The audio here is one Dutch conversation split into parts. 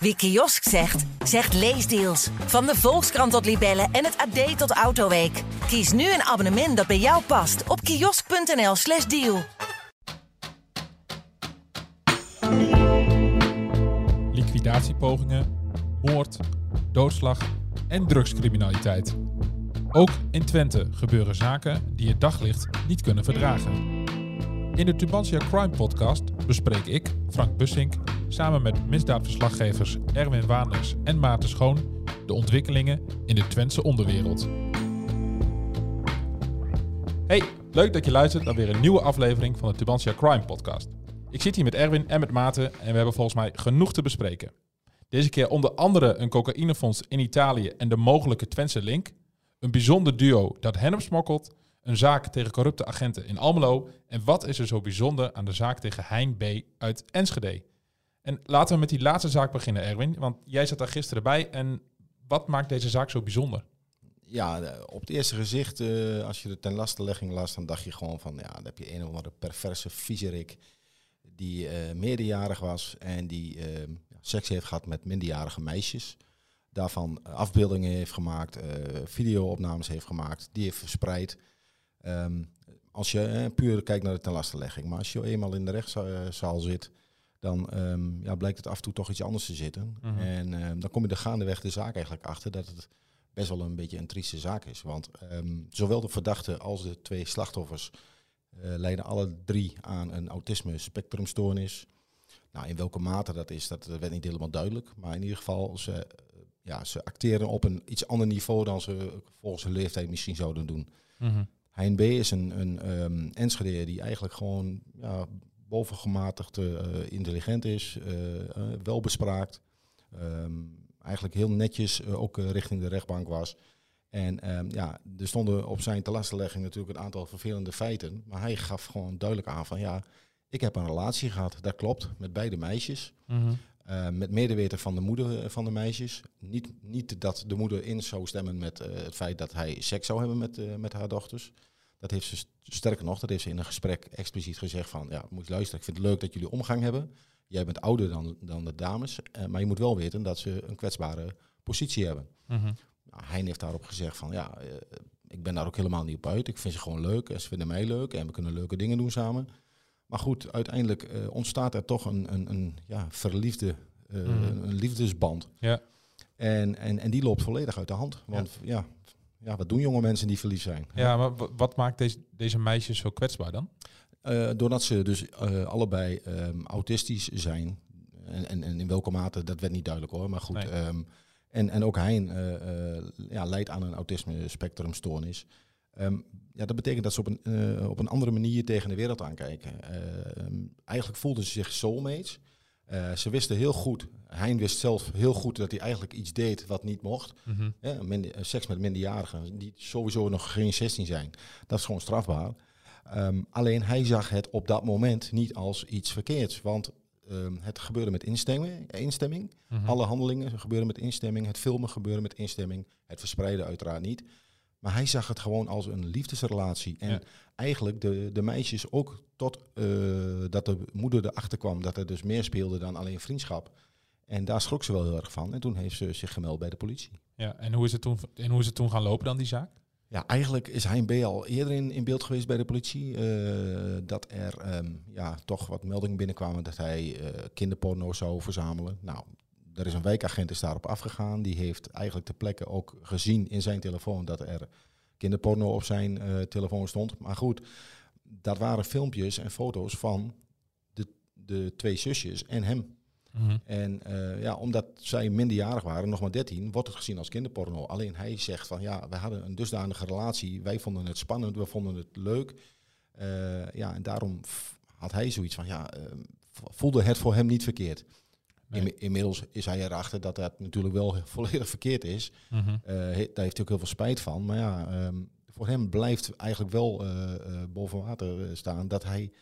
Wie kiosk zegt, zegt leesdeals. Van de Volkskrant tot Libellen en het AD tot Autoweek. Kies nu een abonnement dat bij jou past op kiosk.nl/slash deal. Liquidatiepogingen, moord, doodslag en drugscriminaliteit. Ook in Twente gebeuren zaken die het daglicht niet kunnen verdragen. In de Tubantia Crime Podcast bespreek ik, Frank Bussink, samen met misdaadverslaggevers Erwin Waanders en Maarten Schoon de ontwikkelingen in de Twentse onderwereld. Hey, leuk dat je luistert naar weer een nieuwe aflevering van de Tubantia Crime Podcast. Ik zit hier met Erwin en met Maarten en we hebben volgens mij genoeg te bespreken. Deze keer onder andere een cocaïnefonds in Italië en de mogelijke Twentse link, een bijzonder duo dat hennep smokkelt, een zaak tegen corrupte agenten in Almelo en wat is er zo bijzonder aan de zaak tegen Hein B. uit Enschede. En laten we met die laatste zaak beginnen, Erwin, want jij zat daar gisteren bij en wat maakt deze zaak zo bijzonder? Ja, op het eerste gezicht, eh, als je de ten lastenlegging las, dan dacht je gewoon van, ja, dan heb je een of andere perverse viezerik die eh, meerderjarig was en die eh, seks heeft gehad met minderjarige meisjes. Daarvan afbeeldingen heeft gemaakt, eh videoopnames heeft gemaakt, die heeft verspreid. Ehm, als je puur kijkt naar de ten lastenlegging, maar als je eenmaal in de rechtszaal zit, dan ehm, ja, blijkt het af en toe toch iets anders te zitten. Mhm. En ehm, dan kom je er gaandeweg de zaak eigenlijk achter dat het best wel een beetje een trieste zaak is. Want ehm, zowel de verdachte als de twee slachtoffers eh lijden alle drie aan een autisme spectrumstoornis. Nou, in welke mate dat is, dat, werd niet helemaal duidelijk. Maar in ieder geval, ze, ja, ze acteren op een iets ander niveau dan ze volgens hun leeftijd misschien zouden doen. Hein B. is een, een Enschede die eigenlijk gewoon ja, bovengematigd eh, intelligent is, eh, eh, welbespraakt. Ehm, eigenlijk heel netjes ook richting de rechtbank was. En ehm, ja, er stonden op zijn telastenlegging natuurlijk een aantal vervelende feiten. Maar hij gaf gewoon duidelijk aan van ja, ik heb een relatie gehad, dat klopt, met beide meisjes. Eh, met medeweten van de moeder van de meisjes. Niet, niet dat de moeder in zou stemmen met het feit dat hij seks zou hebben met, met haar dochters. Dat heeft ze st- sterker nog, dat heeft ze in een gesprek expliciet gezegd van ja, moet je luisteren, ik vind het leuk dat jullie omgang hebben. Jij bent ouder dan, dan de dames, eh, maar je moet wel weten dat ze een kwetsbare positie hebben. Nou, Hein heeft daarop gezegd van ja, eh, ik ben daar ook helemaal niet op uit. Ik vind ze gewoon leuk en ze vinden mij leuk en we kunnen leuke dingen doen samen. Maar goed, uiteindelijk eh, ontstaat er toch een, een, een ja, verliefde, eh, Mhm. een liefdesband. Ja. En, en, en die loopt volledig uit de hand. Want ja. Ja, wat doen jonge mensen die verliefd zijn? Ja, maar wa- wat maakt deze, deze meisjes zo kwetsbaar dan? Eh, doordat ze dus eh, allebei ehm, autistisch zijn. En, en, en in welke mate, dat werd niet duidelijk hoor. Maar goed. Nee. ehm, en, en ook Hein eh, ja, leidt aan een autisme spectrumstoornis. Ehm, ja, dat betekent dat ze op een, op een andere manier tegen de wereld aankijken. Eigenlijk voelden ze zich soulmates. Eh, ze wisten heel goed, Hein wist zelf heel goed dat hij eigenlijk iets deed wat niet mocht. Ja, minder- eh, seks met minderjarigen die sowieso nog geen 16 zijn. Dat is gewoon strafbaar. Ehm, alleen hij zag het op dat moment niet als iets verkeerds. Want ehm, het gebeurde met instemming. instemming. Mhm. Alle handelingen gebeuren met instemming. Het filmen gebeurde met instemming. Het verspreiden uiteraard niet. Maar hij zag het gewoon als een liefdesrelatie. En Ja. eigenlijk de, de meisjes ook tot eh, dat de moeder erachter kwam dat er dus meer speelde dan alleen vriendschap. En daar schrok ze wel heel erg van. En toen heeft ze zich gemeld bij de politie. Ja, en hoe is het toen, en hoe is het toen gaan lopen dan, die zaak? Ja, eigenlijk is Hein B. al eerder in, in beeld geweest bij de politie. eh, dat er ehm, ja, toch wat meldingen binnenkwamen dat hij eh, kinderporno zou verzamelen. Nou, er is een wijkagent is daarop afgegaan. Die heeft eigenlijk ter plekke ook gezien in zijn telefoon dat er kinderporno op zijn eh, telefoon stond. Maar goed, dat waren filmpjes en foto's van de, de twee zusjes en hem. En eh, ja, omdat zij minderjarig waren, nog maar 13, wordt het gezien als kinderporno. Alleen hij zegt van ja, we hadden een dusdanige relatie. Wij vonden het spannend, we vonden het leuk. Eh, ja, en daarom had hij zoiets van ja, voelde het voor hem niet verkeerd. Nee. Inmiddels is hij erachter dat dat natuurlijk wel volledig verkeerd is. Mhm. Eh, daar heeft hij ook heel veel spijt van. Maar ja, ehm, voor hem blijft eigenlijk wel eh, eh, boven water staan dat hij,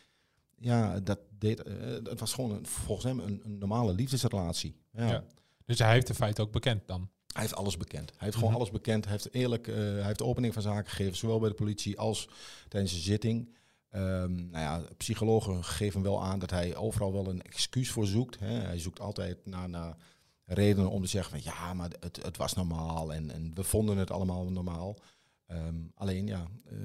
ja, dat deed, het was gewoon een, volgens hem een, een normale liefdesrelatie. Ja. Ja. Dus hij heeft de feiten ook bekend dan? Hij heeft alles bekend. Hij heeft gewoon Mhm. alles bekend. Hij heeft eerlijk, hij heeft de opening van zaken gegeven, zowel bij de politie als tijdens de zitting. Ehm, nou ja, psychologen geven wel aan dat hij overal wel een excuus voor zoekt. Hè. Hij zoekt altijd naar, naar redenen om te zeggen van ja, maar het, het was normaal en, en we vonden het allemaal normaal. Ehm, alleen ja, eh,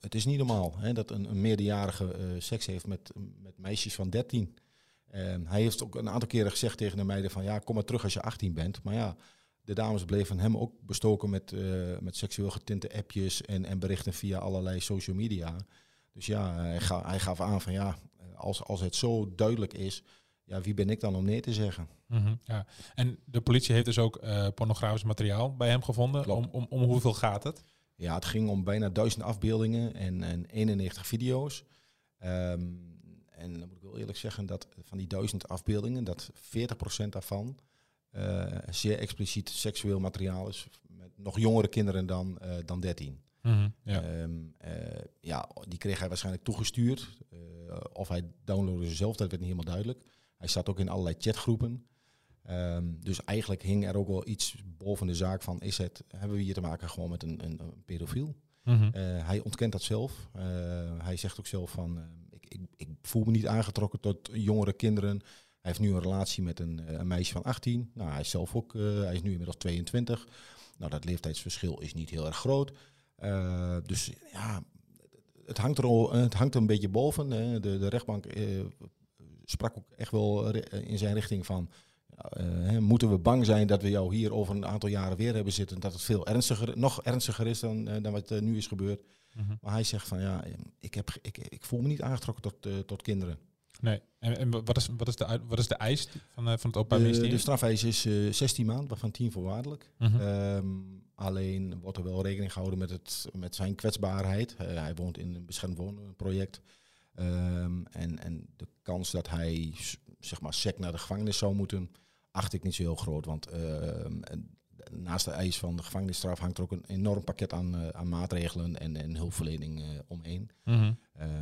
het is niet normaal hè, dat een, een meerderjarige eh, seks heeft met, met meisjes van 13. Ehm, hij heeft ook een aantal keren gezegd tegen de meiden van ja, kom maar terug als je 18 bent. Maar ja, de dames bleven hem ook bestoken met, eh, met seksueel getinte appjes en, en berichten via allerlei social media. Dus ja, hij, ga, hij gaf aan van ja, als, als het zo duidelijk is, ja, wie ben ik dan om nee te zeggen? Mhm, ja. En de politie heeft dus ook uh, pornografisch materiaal bij hem gevonden. Om, om, om hoeveel gaat het? Ja, het ging om bijna duizend afbeeldingen en, en 91 video's. Ehm, en dan moet ik wel eerlijk zeggen dat van die duizend afbeeldingen, dat 40% daarvan uh, zeer expliciet seksueel materiaal is. Met nog jongere kinderen dan, uh, dan 13. Mhm, ja. Um, ja, die kreeg hij waarschijnlijk toegestuurd. of hij downloadde ze zelf, dat werd niet helemaal duidelijk. Hij zat ook in allerlei chatgroepen. Um, dus eigenlijk hing er ook wel iets boven de zaak van, is het, hebben we hier te maken gewoon met een, een, een pedofiel? Mhm. Uh, hij ontkent dat zelf. Uh, hij zegt ook zelf van, uh, ik, ik, ik, voel me niet aangetrokken tot jongere kinderen. Hij heeft nu een relatie met een, een meisje van 18. Nou, hij is zelf ook, hij is nu inmiddels 22. Nou, dat leeftijdsverschil is niet heel erg groot. Dus ja, het hangt er, al, het hangt er een beetje boven. De, de rechtbank sprak ook echt wel in zijn richting van... Uh, moeten we bang zijn dat we jou hier over een aantal jaren weer hebben zitten... dat het veel ernstiger, nog ernstiger is dan, dan wat nu is gebeurd. Mhm. Maar hij zegt van ja, ik, heb, ik, ik voel me niet aangetrokken tot, tot kinderen. Nee, en, en, wat, is, wat, is de, wat is de eis van, van het Openbaar De, Ministerie? de strafeis is 16 maanden, waarvan 10 voorwaardelijk. Mhm. Um, alleen wordt er wel rekening gehouden met, het, met zijn kwetsbaarheid. hij woont in een beschermd woonproject... Um, en, en de kans dat hij zeg maar sec naar de gevangenis zou moeten, acht ik niet zo heel groot. Want uh, naast de eis van de gevangenisstraf hangt er ook een enorm pakket aan, uh, aan maatregelen en, en hulpverlening uh, omheen. Mm -hmm.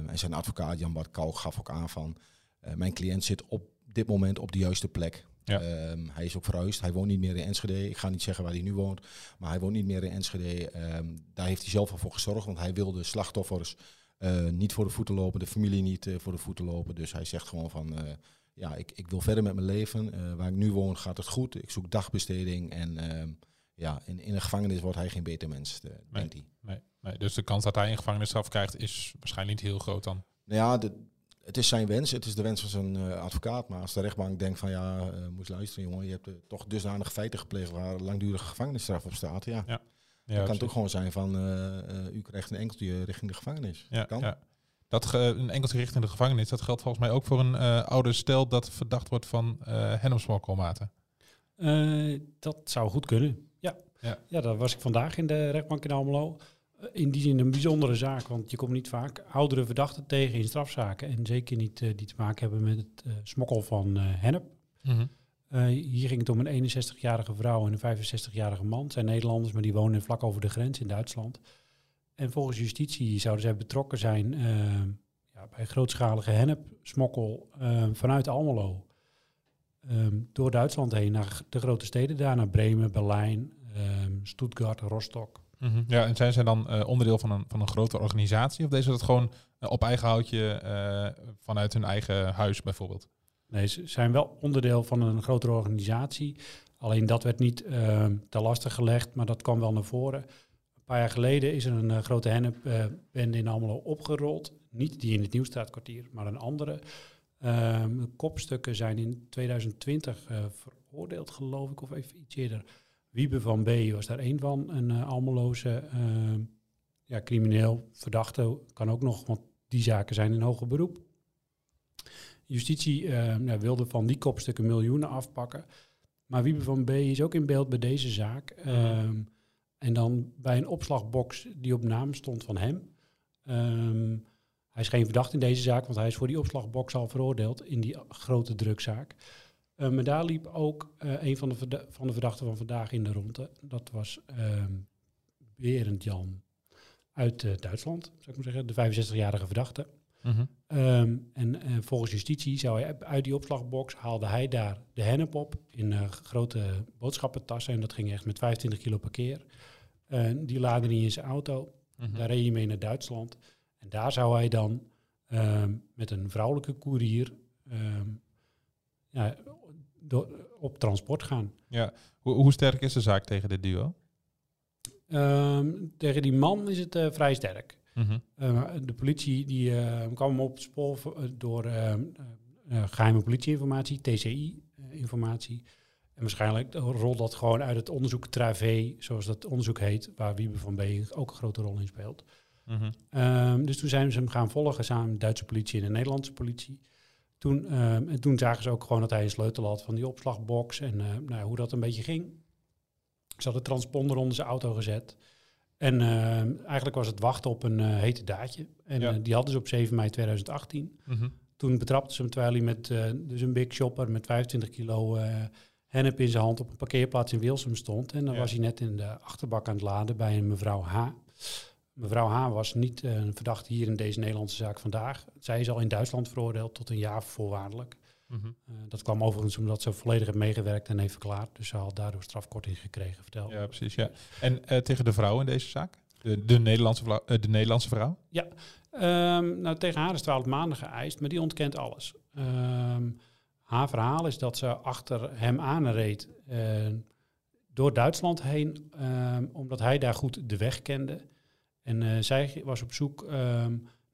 en zijn advocaat Jan Bart Kalk gaf ook aan van, eh, mijn cliënt zit op dit moment op de juiste plek. Ja. Um, hij is ook verhuisd. Hij woont niet meer in Enschede. Ik ga niet zeggen waar hij nu woont, maar hij woont niet meer in Enschede. Um, daar heeft hij zelf al voor gezorgd, want hij wilde slachtoffers uh, niet voor de voeten lopen, de familie niet uh, voor de voeten lopen. Dus hij zegt gewoon van, uh, ja, ik, ik wil verder met mijn leven. waar ik nu woon gaat het goed. Ik zoek dagbesteding en ehm, ja, in, in een gevangenis wordt hij geen beter mens, nee, denkt hij. Nee, nee, dus de kans dat hij een gevangenisstraf krijgt is waarschijnlijk niet heel groot dan. Nou ja, de, het is zijn wens, het is de wens van zijn uh, advocaat. Maar als de rechtbank denkt van ja, uh, moet je luisteren jongen, je hebt uh, toch dusdanige feiten gepleegd waar langdurige gevangenisstraf op staat. Ja, ja. ja dan kan het ook gewoon zijn van u krijgt een enkeltje richting de gevangenis. Ja, dat kan. Ja. Dat ge, een enkeltje richting de gevangenis, dat geldt volgens mij ook voor een uh, oude stel dat verdacht wordt van uh, hennepsmokkelmaten. Uh, dat zou goed kunnen. Ja. Ja. ja, daar was ik vandaag in de rechtbank in Almelo. In die zin een bijzondere zaak, want je komt niet vaak oudere verdachten tegen in strafzaken. En zeker niet uh, die te maken hebben met het uh, smokkel van uh, hennep. Mm -hmm. hier ging het om een 61-jarige vrouw en een 65-jarige man. Het zijn Nederlanders, maar die wonen vlak over de grens in Duitsland. En volgens justitie zouden zij betrokken zijn ja, bij grootschalige hennepsmokkel vanuit Almelo. Um, door Duitsland heen naar de grote steden daar, naar Bremen, Berlijn, um, Stuttgart, Rostock. -hmm. Ja, en zijn zij dan uh, onderdeel van een, van een grote organisatie? Of deze dat gewoon uh, op eigen houtje uh, vanuit hun eigen huis bijvoorbeeld? Nee, ze zijn wel onderdeel van een grotere organisatie. Alleen dat werd niet te lastig gelegd, maar dat kwam wel naar voren. Een paar jaar geleden is er een grote hennepbende in Almelo opgerold. Niet die in het Nieuwstraatkwartier, maar een andere. De kopstukken zijn in 2020 uh, veroordeeld, geloof ik, of even iets eerder. Wiebe van B. was daar een van, een uh, Almeloze uh, ja, crimineel verdachte. Kan ook nog, want die zaken zijn in hoger beroep. Justitie ja, wilde van die kopstukken miljoenen afpakken. Maar Wiebe van B. is ook in beeld bij deze zaak. Um, en dan bij een opslagbox die op naam stond van hem. Um, hij is geen verdachte in deze zaak, want hij is voor die opslagbox al veroordeeld in die grote drukzaak. Uh, maar daar liep ook uh, een van de, van de verdachten van vandaag in de ronde. Dat was uh, Berend Jan uit uh, Duitsland, zou ik maar zeggen, de 65-jarige verdachte. -hmm. um, en volgens justitie zou hij uit die opslagbox haalde hij daar de hennep op in grote boodschappentassen. En dat ging echt met 25 kilo per keer. die laadde hij in zijn auto. Mhm. Daar reed hij mee naar Duitsland. En daar zou hij dan um, met een vrouwelijke koerier um, ja, op transport gaan. Ja. Hoe, hoe sterk is de zaak tegen dit duo? Ehm, tegen die man is het eh, vrij sterk. Mhm. Uh, de politie die, uh, kwam hem op het spoor door geheime politieinformatie, TCI-informatie. en waarschijnlijk rolt dat gewoon uit het onderzoek Travé, zoals dat onderzoek heet, waar Wiebe van B ook een grote rol in speelt. Mhm. Um, dus toen zijn ze hem gaan volgen samen met de Duitse politie en de Nederlandse politie. Toen, um, en toen zagen ze ook gewoon dat hij een sleutel had van die opslagbox en nou, hoe dat een beetje ging. Ze hadden de transponder onder zijn auto gezet. En uh, eigenlijk was het wachten op een uh, hete daadje. En Ja. uh, die hadden ze op 7 mei 2018. Mhm. Toen betrapten ze hem terwijl hij met dus een big shopper met 25 kilo hennep in zijn hand op een parkeerplaats in Wilsum stond. En dan Ja. was hij net in de achterbak aan het laden bij een mevrouw H. Mevrouw H. was niet uh, een verdachte hier in deze Nederlandse zaak vandaag. Zij is al in Duitsland veroordeeld tot een jaar voorwaardelijk. Mhm. Uh, dat kwam overigens omdat ze volledig heeft meegewerkt en heeft verklaard. Dus ze had daardoor strafkorting gekregen, vertel. Ja, precies. Ja. En eh, tegen de vrouw in deze zaak? De, de, Nederlandse, vrouw, eh, de Nederlandse vrouw? Um, nou, tegen haar is 12 maanden geëist, maar die ontkent alles. Um, haar verhaal is dat ze achter hem aanreed door Duitsland heen, um, omdat hij daar goed de weg kende. En uh, zij was op zoek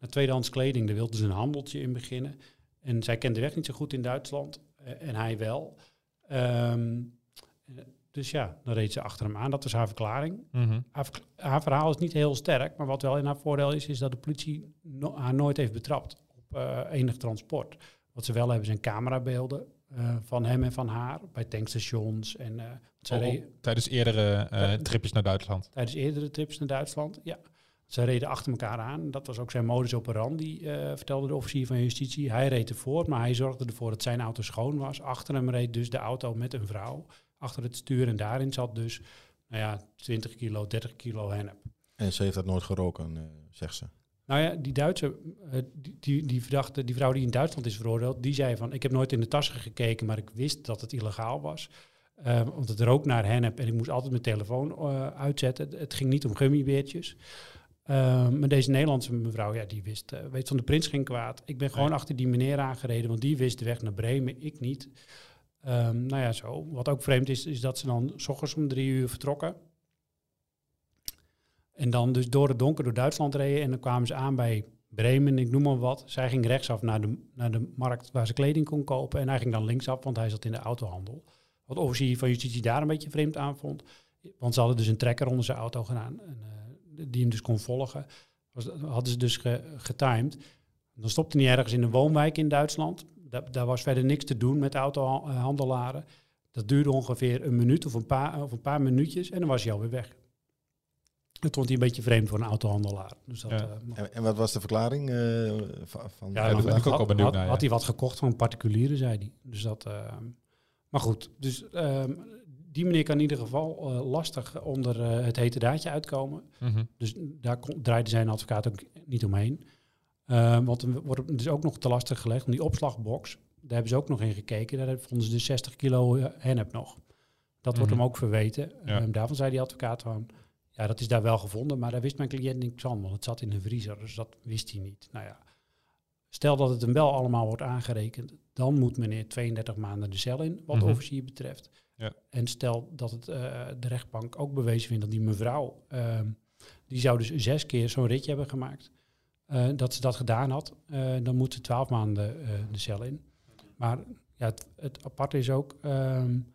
naar tweedehands kleding, daar wilde ze een handeltje in beginnen. En zij kent de weg niet zo goed in Duitsland, uh, en hij wel. dus ja, dan reed ze achter hem aan. Dat is haar verklaring. Mm -hmm. haar, haar, verhaal is niet heel sterk, maar wat wel in haar voordeel is, is dat de politie no haar nooit heeft betrapt op uh, enig transport. Wat ze wel hebben zijn camerabeelden uh, van hem en van haar bij tankstations. En, uh, oh, tijdens eerdere tripjes naar Duitsland? Tijdens eerdere trips naar Duitsland, ja. Ze reden achter elkaar aan. Dat was ook zijn modus operandi, uh, vertelde de officier van justitie. Hij reed ervoor, maar hij zorgde ervoor dat zijn auto schoon was. Achter hem reed dus de auto met een vrouw achter het stuur. En daarin zat dus, nou ja, 20 kilo, 30 kilo hennep. En ze heeft dat nooit geroken, uh, zegt ze. Nou ja, die Duitse, uh, die, die, die, verdachte, die vrouw die in Duitsland is veroordeeld, die zei van, ik heb nooit in de tassen gekeken, maar ik wist dat het illegaal was. Uh, want het rook naar hennep en ik moest altijd mijn telefoon uitzetten. Het ging niet om gummibeertjes. Uh, maar deze Nederlandse mevrouw, ja, die wist, uh, weet van de prins geen kwaad. Ik ben gewoon achter die meneer aangereden, want die wist de weg naar Bremen, ik niet. Um, nou ja, zo. Wat ook vreemd is, is dat ze dan s ochtends om drie uur vertrokken. En dan dus door het donker door Duitsland reden. En dan kwamen ze aan bij Bremen, ik noem maar wat. Zij ging rechtsaf naar de, naar de markt waar ze kleding kon kopen. En hij ging dan linksaf, want hij zat in de autohandel. Wat officier van justitie daar een beetje vreemd aan vond. Want ze hadden dus een trekker onder zijn auto gedaan. En, uh, die hem dus kon volgen. Was, hadden ze dus ge, getimed. Dan stopte hij ergens in een woonwijk in Duitsland. Da daar was verder niks te doen met autohandelaren. Dat duurde ongeveer een minuut of een paar, of een paar minuutjes. En dan was hij alweer weg. Dat vond hij een beetje vreemd voor een autohandelaar. Dus dat, Ja. uh, En, en wat was de verklaring uh, van, Ja, daar ben ik ook had, wel benieuwd had, naar, ja. had hij wat gekocht van particulieren, zei hij. Dus dat, uh, maar goed, dus um, die meneer kan in ieder geval uh, lastig onder uh, het hete daadje uitkomen. Mhm. Dus daar kon, draaide zijn advocaat ook niet omheen. Uh, want er wordt dus ook nog te lastig gelegd om die opslagbox. Daar hebben ze ook nog in gekeken. Daar vonden ze dus 60 kilo uh, hennep nog. Dat wordt Mhm. hem ook verweten. Ja. Um, daarvan zei die advocaat van... Ja, dat is daar wel gevonden, maar daar wist mijn cliënt niks van. Want het zat in een vriezer, dus dat wist hij niet. Nou ja, stel dat het hem wel allemaal wordt aangerekend... dan moet meneer 32 maanden de cel in, wat de officier betreft. Ja. En stel dat het, uh, de rechtbank ook bewezen vindt dat die mevrouw... Um, die zou dus zes keer zo'n ritje hebben gemaakt... Uh, dat ze dat gedaan had, uh, dan moet ze twaalf maanden de cel in. Maar ja, het, het aparte is ook, um,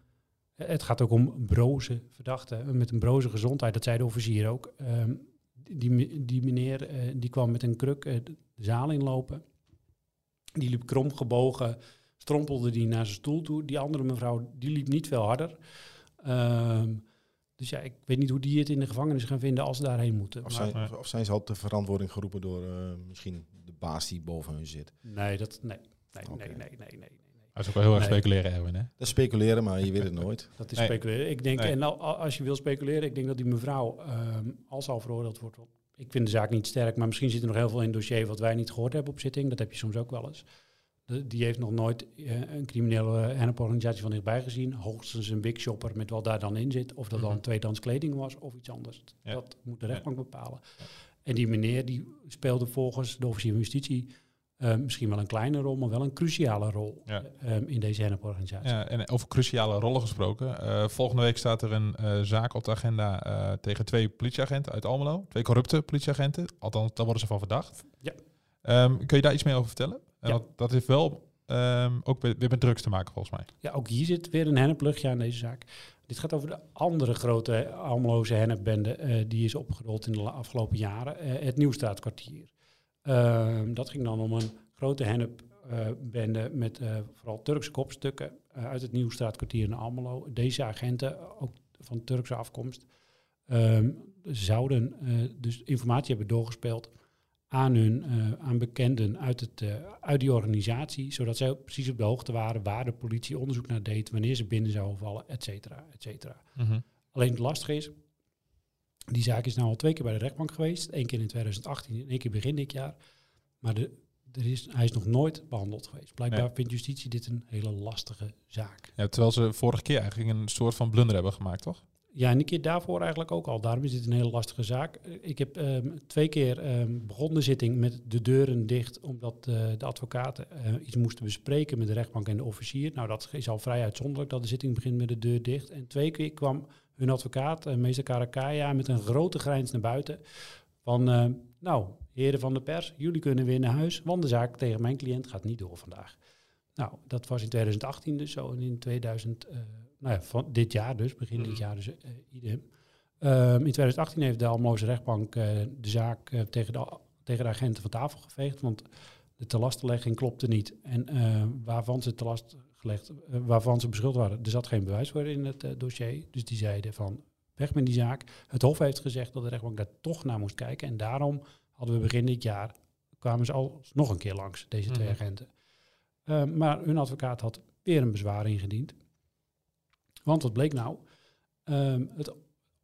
het gaat ook om broze verdachten met een broze gezondheid. Dat zei de officier ook. Um, die, die meneer die kwam met een kruk de zaal inlopen. Die liep kromgebogen, strompelde die naar zijn stoel toe. Die andere mevrouw, die liep niet veel harder. Um, dus ja, ik weet niet hoe die het in de gevangenis gaan vinden als ze daarheen moeten. Of Maar- zijn, of zijn ze al ter verantwoording geroepen door eh, misschien de baas die boven hun zit? Nee, dat, nee, nee, nee, nee, nee, nee, nee. Dat is ook wel heel erg speculeren, Erwin, hè? Dat is speculeren, maar je weet het nooit. Dat is Nee. speculeren. Ik denk, Nee. en al- al- als je wil speculeren, ik denk dat die mevrouw, ehm, als al veroordeeld wordt, ik vind de zaak niet sterk, maar misschien zit er nog heel veel in het dossier wat wij niet gehoord hebben op zitting. Dat heb je soms ook wel eens. Die heeft nog nooit eh, een criminele henneporganisatie van dichtbij gezien. Hoogstens een big shopper met wat daar dan in zit. Of dat Mhm. dan tweedehands kleding was of iets anders. Ja. Dat moet de rechtbank bepalen. En die meneer die speelde volgens de officier van justitie Eh, misschien wel een kleine rol, maar wel een cruciale rol Ja. eh, in deze henneporganisatie. Ja, en over cruciale rollen gesproken. eh, volgende week staat er een eh, zaak op de agenda eh, tegen twee politieagenten uit Almelo. Twee corrupte politieagenten. Althans, daar worden ze van verdacht. Ja. Ehm, kun je daar iets meer over vertellen? Ja. dat heeft wel ehm, ook weer met drugs te maken, volgens mij. Ja, ook hier zit weer een hennepluchtje aan deze zaak. Dit gaat over de andere grote Almeloze hennepbende eh, die is opgerold in de afgelopen jaren. eh, het Nieuwstraatkwartier. Ehm, dat ging dan om een grote hennepbende met eh, vooral Turkse kopstukken uit het Nieuwstraatkwartier in Almelo. Deze agenten, ook van Turkse afkomst, ehm, zouden dus informatie hebben doorgespeeld aan hun eh, aan bekenden uit, het, eh, uit die organisatie, zodat zij precies op de hoogte waren waar de politie onderzoek naar deed, wanneer ze binnen zouden vallen, et cetera, et cetera. Alleen het lastige is, die zaak is nou al twee keer bij de rechtbank geweest, één keer in 2018 en één keer begin dit jaar, maar de, er is, hij is nog nooit behandeld geweest. Blijkbaar Nee. vindt justitie dit een hele lastige zaak. Ja, terwijl ze vorige keer eigenlijk een soort van blunder hebben gemaakt, toch? Ja, en een keer daarvoor eigenlijk ook al. Daarom is dit een hele lastige zaak. Eh, Ik heb ehm, twee keer ehm, begonnen de zitting met de deuren dicht, omdat eh, de advocaten eh, iets moesten bespreken met de rechtbank en de officier. Nou, dat is al vrij uitzonderlijk dat de zitting begint met de deur dicht. En twee keer kwam hun advocaat, meester Karakaya, met een grote grijns naar buiten. Van, nou, heren van de pers, jullie kunnen weer naar huis, want de zaak tegen mijn cliënt gaat niet door vandaag. Nou, dat was in 2018 dus zo. En in 2000, eh, nou ja, van dit jaar dus, begin dit Mhm. jaar dus, eh, idem. Ehm, in 2018 heeft de Almoze rechtbank eh, de zaak eh, tegen, de, tegen de agenten van tafel geveegd, want de telastenlegging klopte niet. En waarvan ze te last gelegd, waarvan ze beschuldigd waren, er zat geen bewijs voor in het dossier. Dus die zeiden van weg met die zaak. Het Hof heeft gezegd dat de rechtbank daar toch naar moest kijken. En daarom hadden we begin dit jaar, kwamen ze al nog een keer langs, deze twee Mhm. agenten. Eh, maar hun advocaat had weer een bezwaar ingediend. Want wat bleek nou? Ehm, het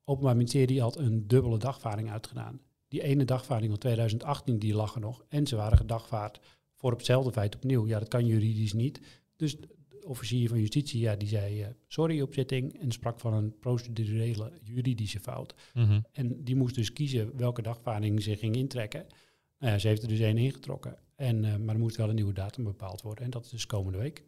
Openbaar Ministerie had een dubbele dagvaarding uitgedaan. Die ene dagvaarding van 2018, die lag er nog. En ze waren gedagvaard voor op hetzelfde feit opnieuw. Ja, dat kan juridisch niet. Dus de officier van justitie, ja, die zei eh, sorry op zitting en sprak van een procedurele juridische fout. En die moest dus kiezen welke dagvaarding ze ging intrekken. Nou ja, ze heeft er dus één ingetrokken. En, eh, maar er moest wel een nieuwe datum bepaald worden. En dat is dus komende week.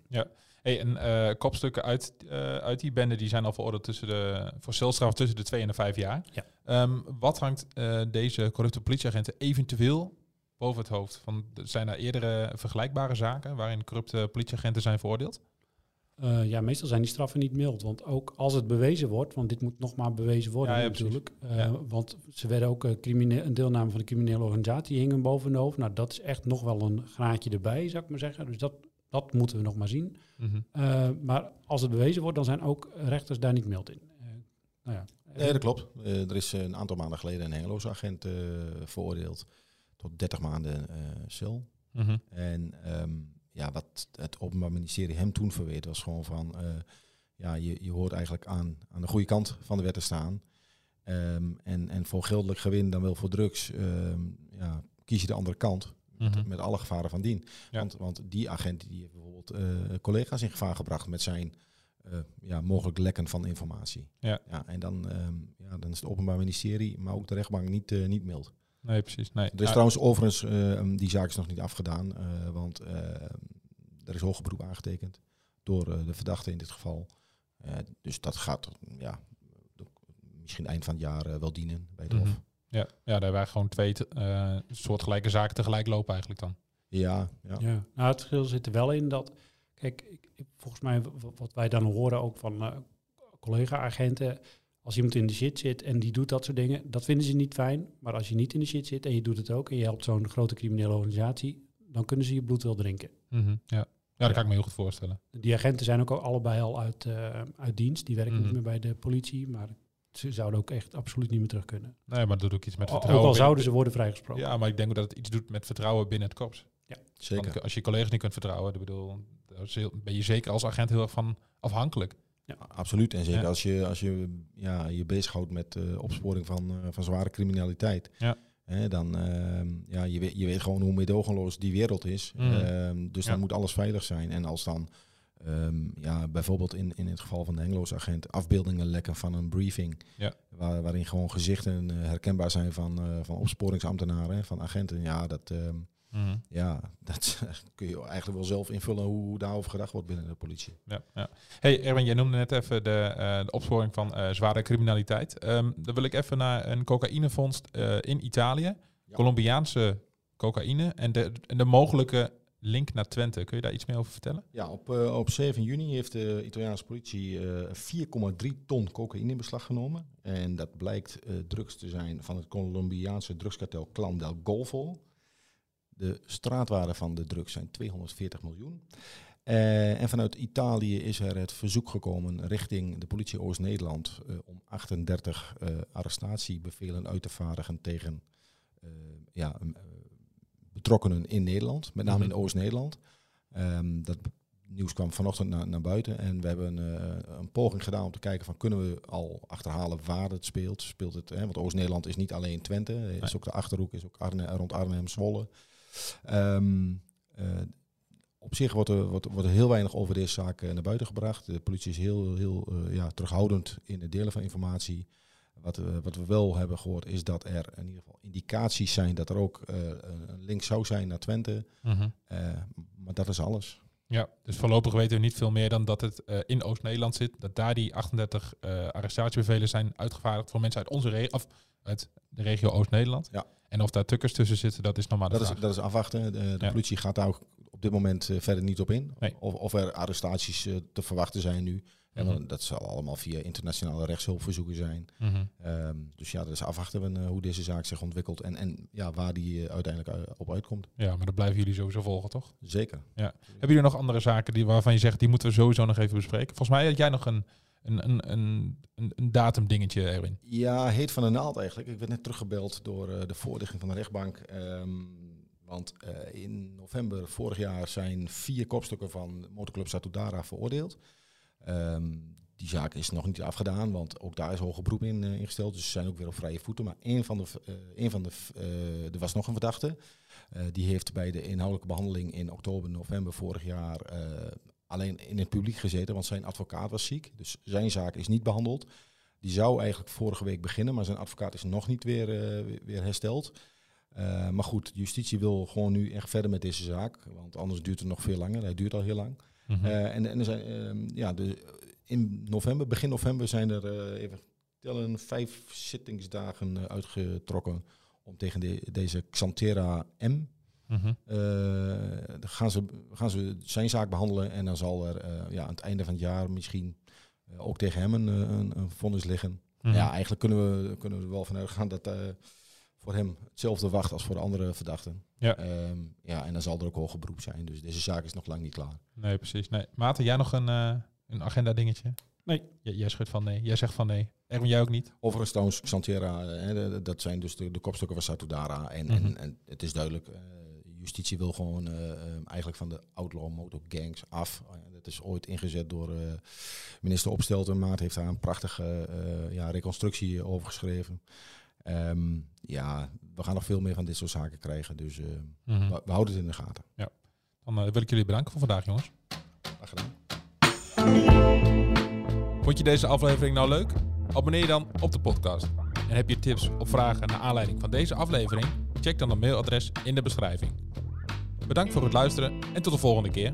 Hey, en eh, kopstukken uit, eh, uit die bende die zijn al veroordeeld tussen de, voor celstraf tussen de twee en de vijf jaar. Ja. Ehm, wat hangt eh, deze corrupte politieagenten eventueel boven het hoofd? Van, zijn er eerdere vergelijkbare zaken waarin corrupte politieagenten zijn veroordeeld? Ja, meestal zijn die straffen niet mild. Want ook als het bewezen wordt, want dit moet nog maar bewezen worden Ja, ja, precies. natuurlijk. Want ze werden ook een deelname van de criminele organisatie hing hem boven hun hoofd. Nou, dat is echt nog wel een graadje erbij, zou ik maar zeggen. Dus dat, dat moeten we nog maar zien. Eh, maar als het bewezen wordt, dan zijn ook rechters daar niet mild in. Eh, nou ja. Nee, dat klopt. Eh, er is een aantal maanden geleden een Hengeloze agent eh, veroordeeld tot 30 maanden eh, cel. Mhm. En ehm, ja, wat het Openbaar Ministerie hem toen verweet was gewoon van, eh, ja, je, je hoort eigenlijk aan, aan de goede kant van de wet te staan. Ehm, en, en voor geldelijk gewin dan wel voor drugs, ehm, ja, kies je de andere kant. Mhm. Met alle gevaren van dien. Ja. Want, want die agent die heeft bijvoorbeeld eh, collega's in gevaar gebracht met zijn eh, ja, mogelijk lekken van informatie. Ja. Ja, en dan, ehm, ja, dan is het Openbaar Ministerie, maar ook de rechtbank niet, eh, niet mild. Nee, precies. Nee. Er is Ja, trouwens overigens, eh, die zaak is nog niet afgedaan, want eh, er is hoger beroep aangetekend door de verdachte in dit geval. Dus dat gaat ja, misschien eind van het jaar wel dienen bij het Mhm. Hof. Ja, ja, daar hebben wij gewoon twee te- eh, soortgelijke zaken tegelijk lopen eigenlijk dan. Ja, ja. Ja, nou het verschil zit er wel in dat, kijk, ik, ik- volgens mij wat wij dan horen ook van eh, collega-agenten, als iemand in de shit zit en die doet dat soort dingen, dat vinden ze niet fijn. Maar als je niet in de shit zit en je doet het ook en je helpt zo'n grote criminele organisatie, dan kunnen ze je bloed wel drinken. Mhm. Ja. ja, dat kan ik me heel goed voorstellen. Die agenten zijn ook al allebei al uit, eh, uit dienst, die werken Mhm. niet meer bij de politie, maar ze zouden ook echt absoluut niet meer terug kunnen. Nee, maar dat doet ook iets met Ook vertrouwen. al binnen- zouden ze worden vrijgesproken. Ja, maar ik denk ook dat het iets doet met vertrouwen binnen het korps. zeker. Want als je collega's niet kunt vertrouwen, ik bedoel, ben je zeker als agent heel erg van afhankelijk. Absoluut. En zeker Ja. als je, als je ja, je bezighoudt met eh, opsporing van, eh, van zware criminaliteit. Ja. Hè, dan, ehm, ja, je, weet, je weet gewoon hoe meedogenloos die wereld is. Mm. Ehm, dus Ja. dan moet alles veilig zijn. En als dan ehm, ja, bijvoorbeeld in, in het geval van de Hengeloos agent afbeeldingen lekken van een briefing. Ja. Waar, waarin gewoon gezichten eh, herkenbaar zijn van, eh, van opsporingsambtenaren, van agenten. Ja, dat, ehm, Mhm. Ja, dat kun je eigenlijk wel zelf invullen hoe daarover gedacht wordt binnen de politie. Ja, ja. Hey Erwin, jij noemde net even de, eh, de opsporing van zware criminaliteit. Ehm, dan wil ik even naar een cocaïnevondst in Italië. Ja. Colombiaanse cocaïne en de, en de mogelijke link naar Twente. Kun je daar iets meer over vertellen? Ja, op, eh, op 7 juni heeft de Italiaanse politie eh 4,3 ton cocaïne in beslag genomen. En dat blijkt eh, drugs te zijn van het Colombiaanse drugskartel Clan del Golfo. De straatwaarde van de drugs zijn 240 miljoen. Eh, en vanuit Italië is er het verzoek gekomen richting de politie Oost-Nederland eh, om 38 eh, arrestatiebevelen uit te vaardigen tegen eh, ja, eh, betrokkenen in Nederland, met name Mhm. in Oost-Nederland. Ehm, dat nieuws kwam vanochtend naar, naar buiten en we hebben eh, een poging gedaan om te kijken van kunnen we al achterhalen waar het speelt. Speelt het, hè, want Oost-Nederland is niet alleen Twente, het is ook de Achterhoek, is ook Arne, rond Arnhem, Zwolle. Ehm, eh, op zich wordt er, wordt, wordt er heel weinig over deze zaak eh, naar buiten gebracht. De politie is heel, heel eh, ja, terughoudend in het delen van informatie. Wat, we- wat we wel hebben gehoord is dat er in ieder geval indicaties zijn dat er ook eh, een link zou zijn naar Twente. Eh, maar dat is alles. Ja, dus voorlopig weten we niet veel meer dan dat het eh, in Oost-Nederland zit. Dat daar die 38 eh, arrestatiebevelen zijn uitgevaardigd voor mensen uit onze regio, of uit de regio Oost-Nederland. Ja. En of daar tukkers tussen zitten, dat is nog maar de Dat is, dat is afwachten. De, de Ja. politie gaat daar ook op dit moment eh, verder niet op in. Nee. Of, of er arrestaties eh, te verwachten zijn nu. En Mhm. dat zal allemaal via internationale rechtshulpverzoeken zijn. Mhm. Ehm, dus ja, dat is afwachten we, eh, hoe deze zaak zich ontwikkelt en, en ja, waar die eh, uiteindelijk eh, op uitkomt. Ja, maar dat blijven jullie sowieso volgen, toch? Zeker. Hebben jullie nog andere zaken die, waarvan je zegt, die moeten we sowieso nog even bespreken? Volgens mij had jij nog een, een, een, een, een, datumdingetje, Erwin. Ja, heet van de naald eigenlijk. Ik werd net teruggebeld door de voorlichting van de rechtbank. Ehm, want in november vorig jaar zijn vier kopstukken van Motorclub Satudara veroordeeld. Ehm, die zaak is nog niet afgedaan, want ook daar is hoger beroep in eh, ingesteld. Dus ze zijn ook weer op vrije voeten. Maar één van de, één van de eh, er was nog een verdachte. Die heeft bij de inhoudelijke behandeling in oktober, november vorig jaar alleen in het publiek gezeten, want zijn advocaat was ziek. Dus zijn zaak is niet behandeld. Die zou eigenlijk vorige week beginnen, maar zijn advocaat is nog niet weer, weer- hersteld. Maar goed, justitie wil gewoon nu echt verder met deze zaak, want anders duurt het nog veel langer. Hij duurt al heel lang. Mhm. Eh, en, en er zijn, ehm, ja, de, in november, begin november zijn er eh, even tellen vijf zittingsdagen eh, uitgetrokken om tegen de, deze Xantera M. Dan gaan, ze, gaan ze zijn zaak behandelen en dan zal er ja, aan het einde van het jaar misschien ook tegen hem een, een, een vonnis liggen. Mhm. Ja, eigenlijk kunnen we, kunnen we er wel vanuit gaan dat voor hem hetzelfde wacht als voor de andere verdachten. Ja. Ehm, ja, en dan zal er ook hoger beroep zijn. Dus deze zaak is nog lang niet klaar. Nee, precies. Nee. Maarten, jij nog een, eh, een agenda dingetje? Nee. J- jij schudt van nee. Jij zegt van nee. Erwin, jij ook niet? Overigens trouwens, Xantera, eh, hè, dat zijn dus de, de kopstukken van Satudara. En, Mhm. en, en het is duidelijk, eh, justitie wil gewoon eh, eh, eigenlijk van de outlaw motor gangs af. Eh, dat is ooit ingezet door eh, minister Opstelten. Maat heeft daar een prachtige eh, ja, reconstructie over geschreven. Ehm, ja, we gaan nog veel meer van dit soort zaken krijgen. Dus eh, Mhm. we, we houden het in de gaten. Dan eh, wil ik jullie bedanken voor vandaag, jongens. Graag gedaan. Vond je deze aflevering nou leuk? Abonneer je dan op de podcast. En heb je tips of vragen naar aanleiding van deze aflevering? Check dan het mailadres in de beschrijving. Bedankt voor het luisteren en tot de volgende keer.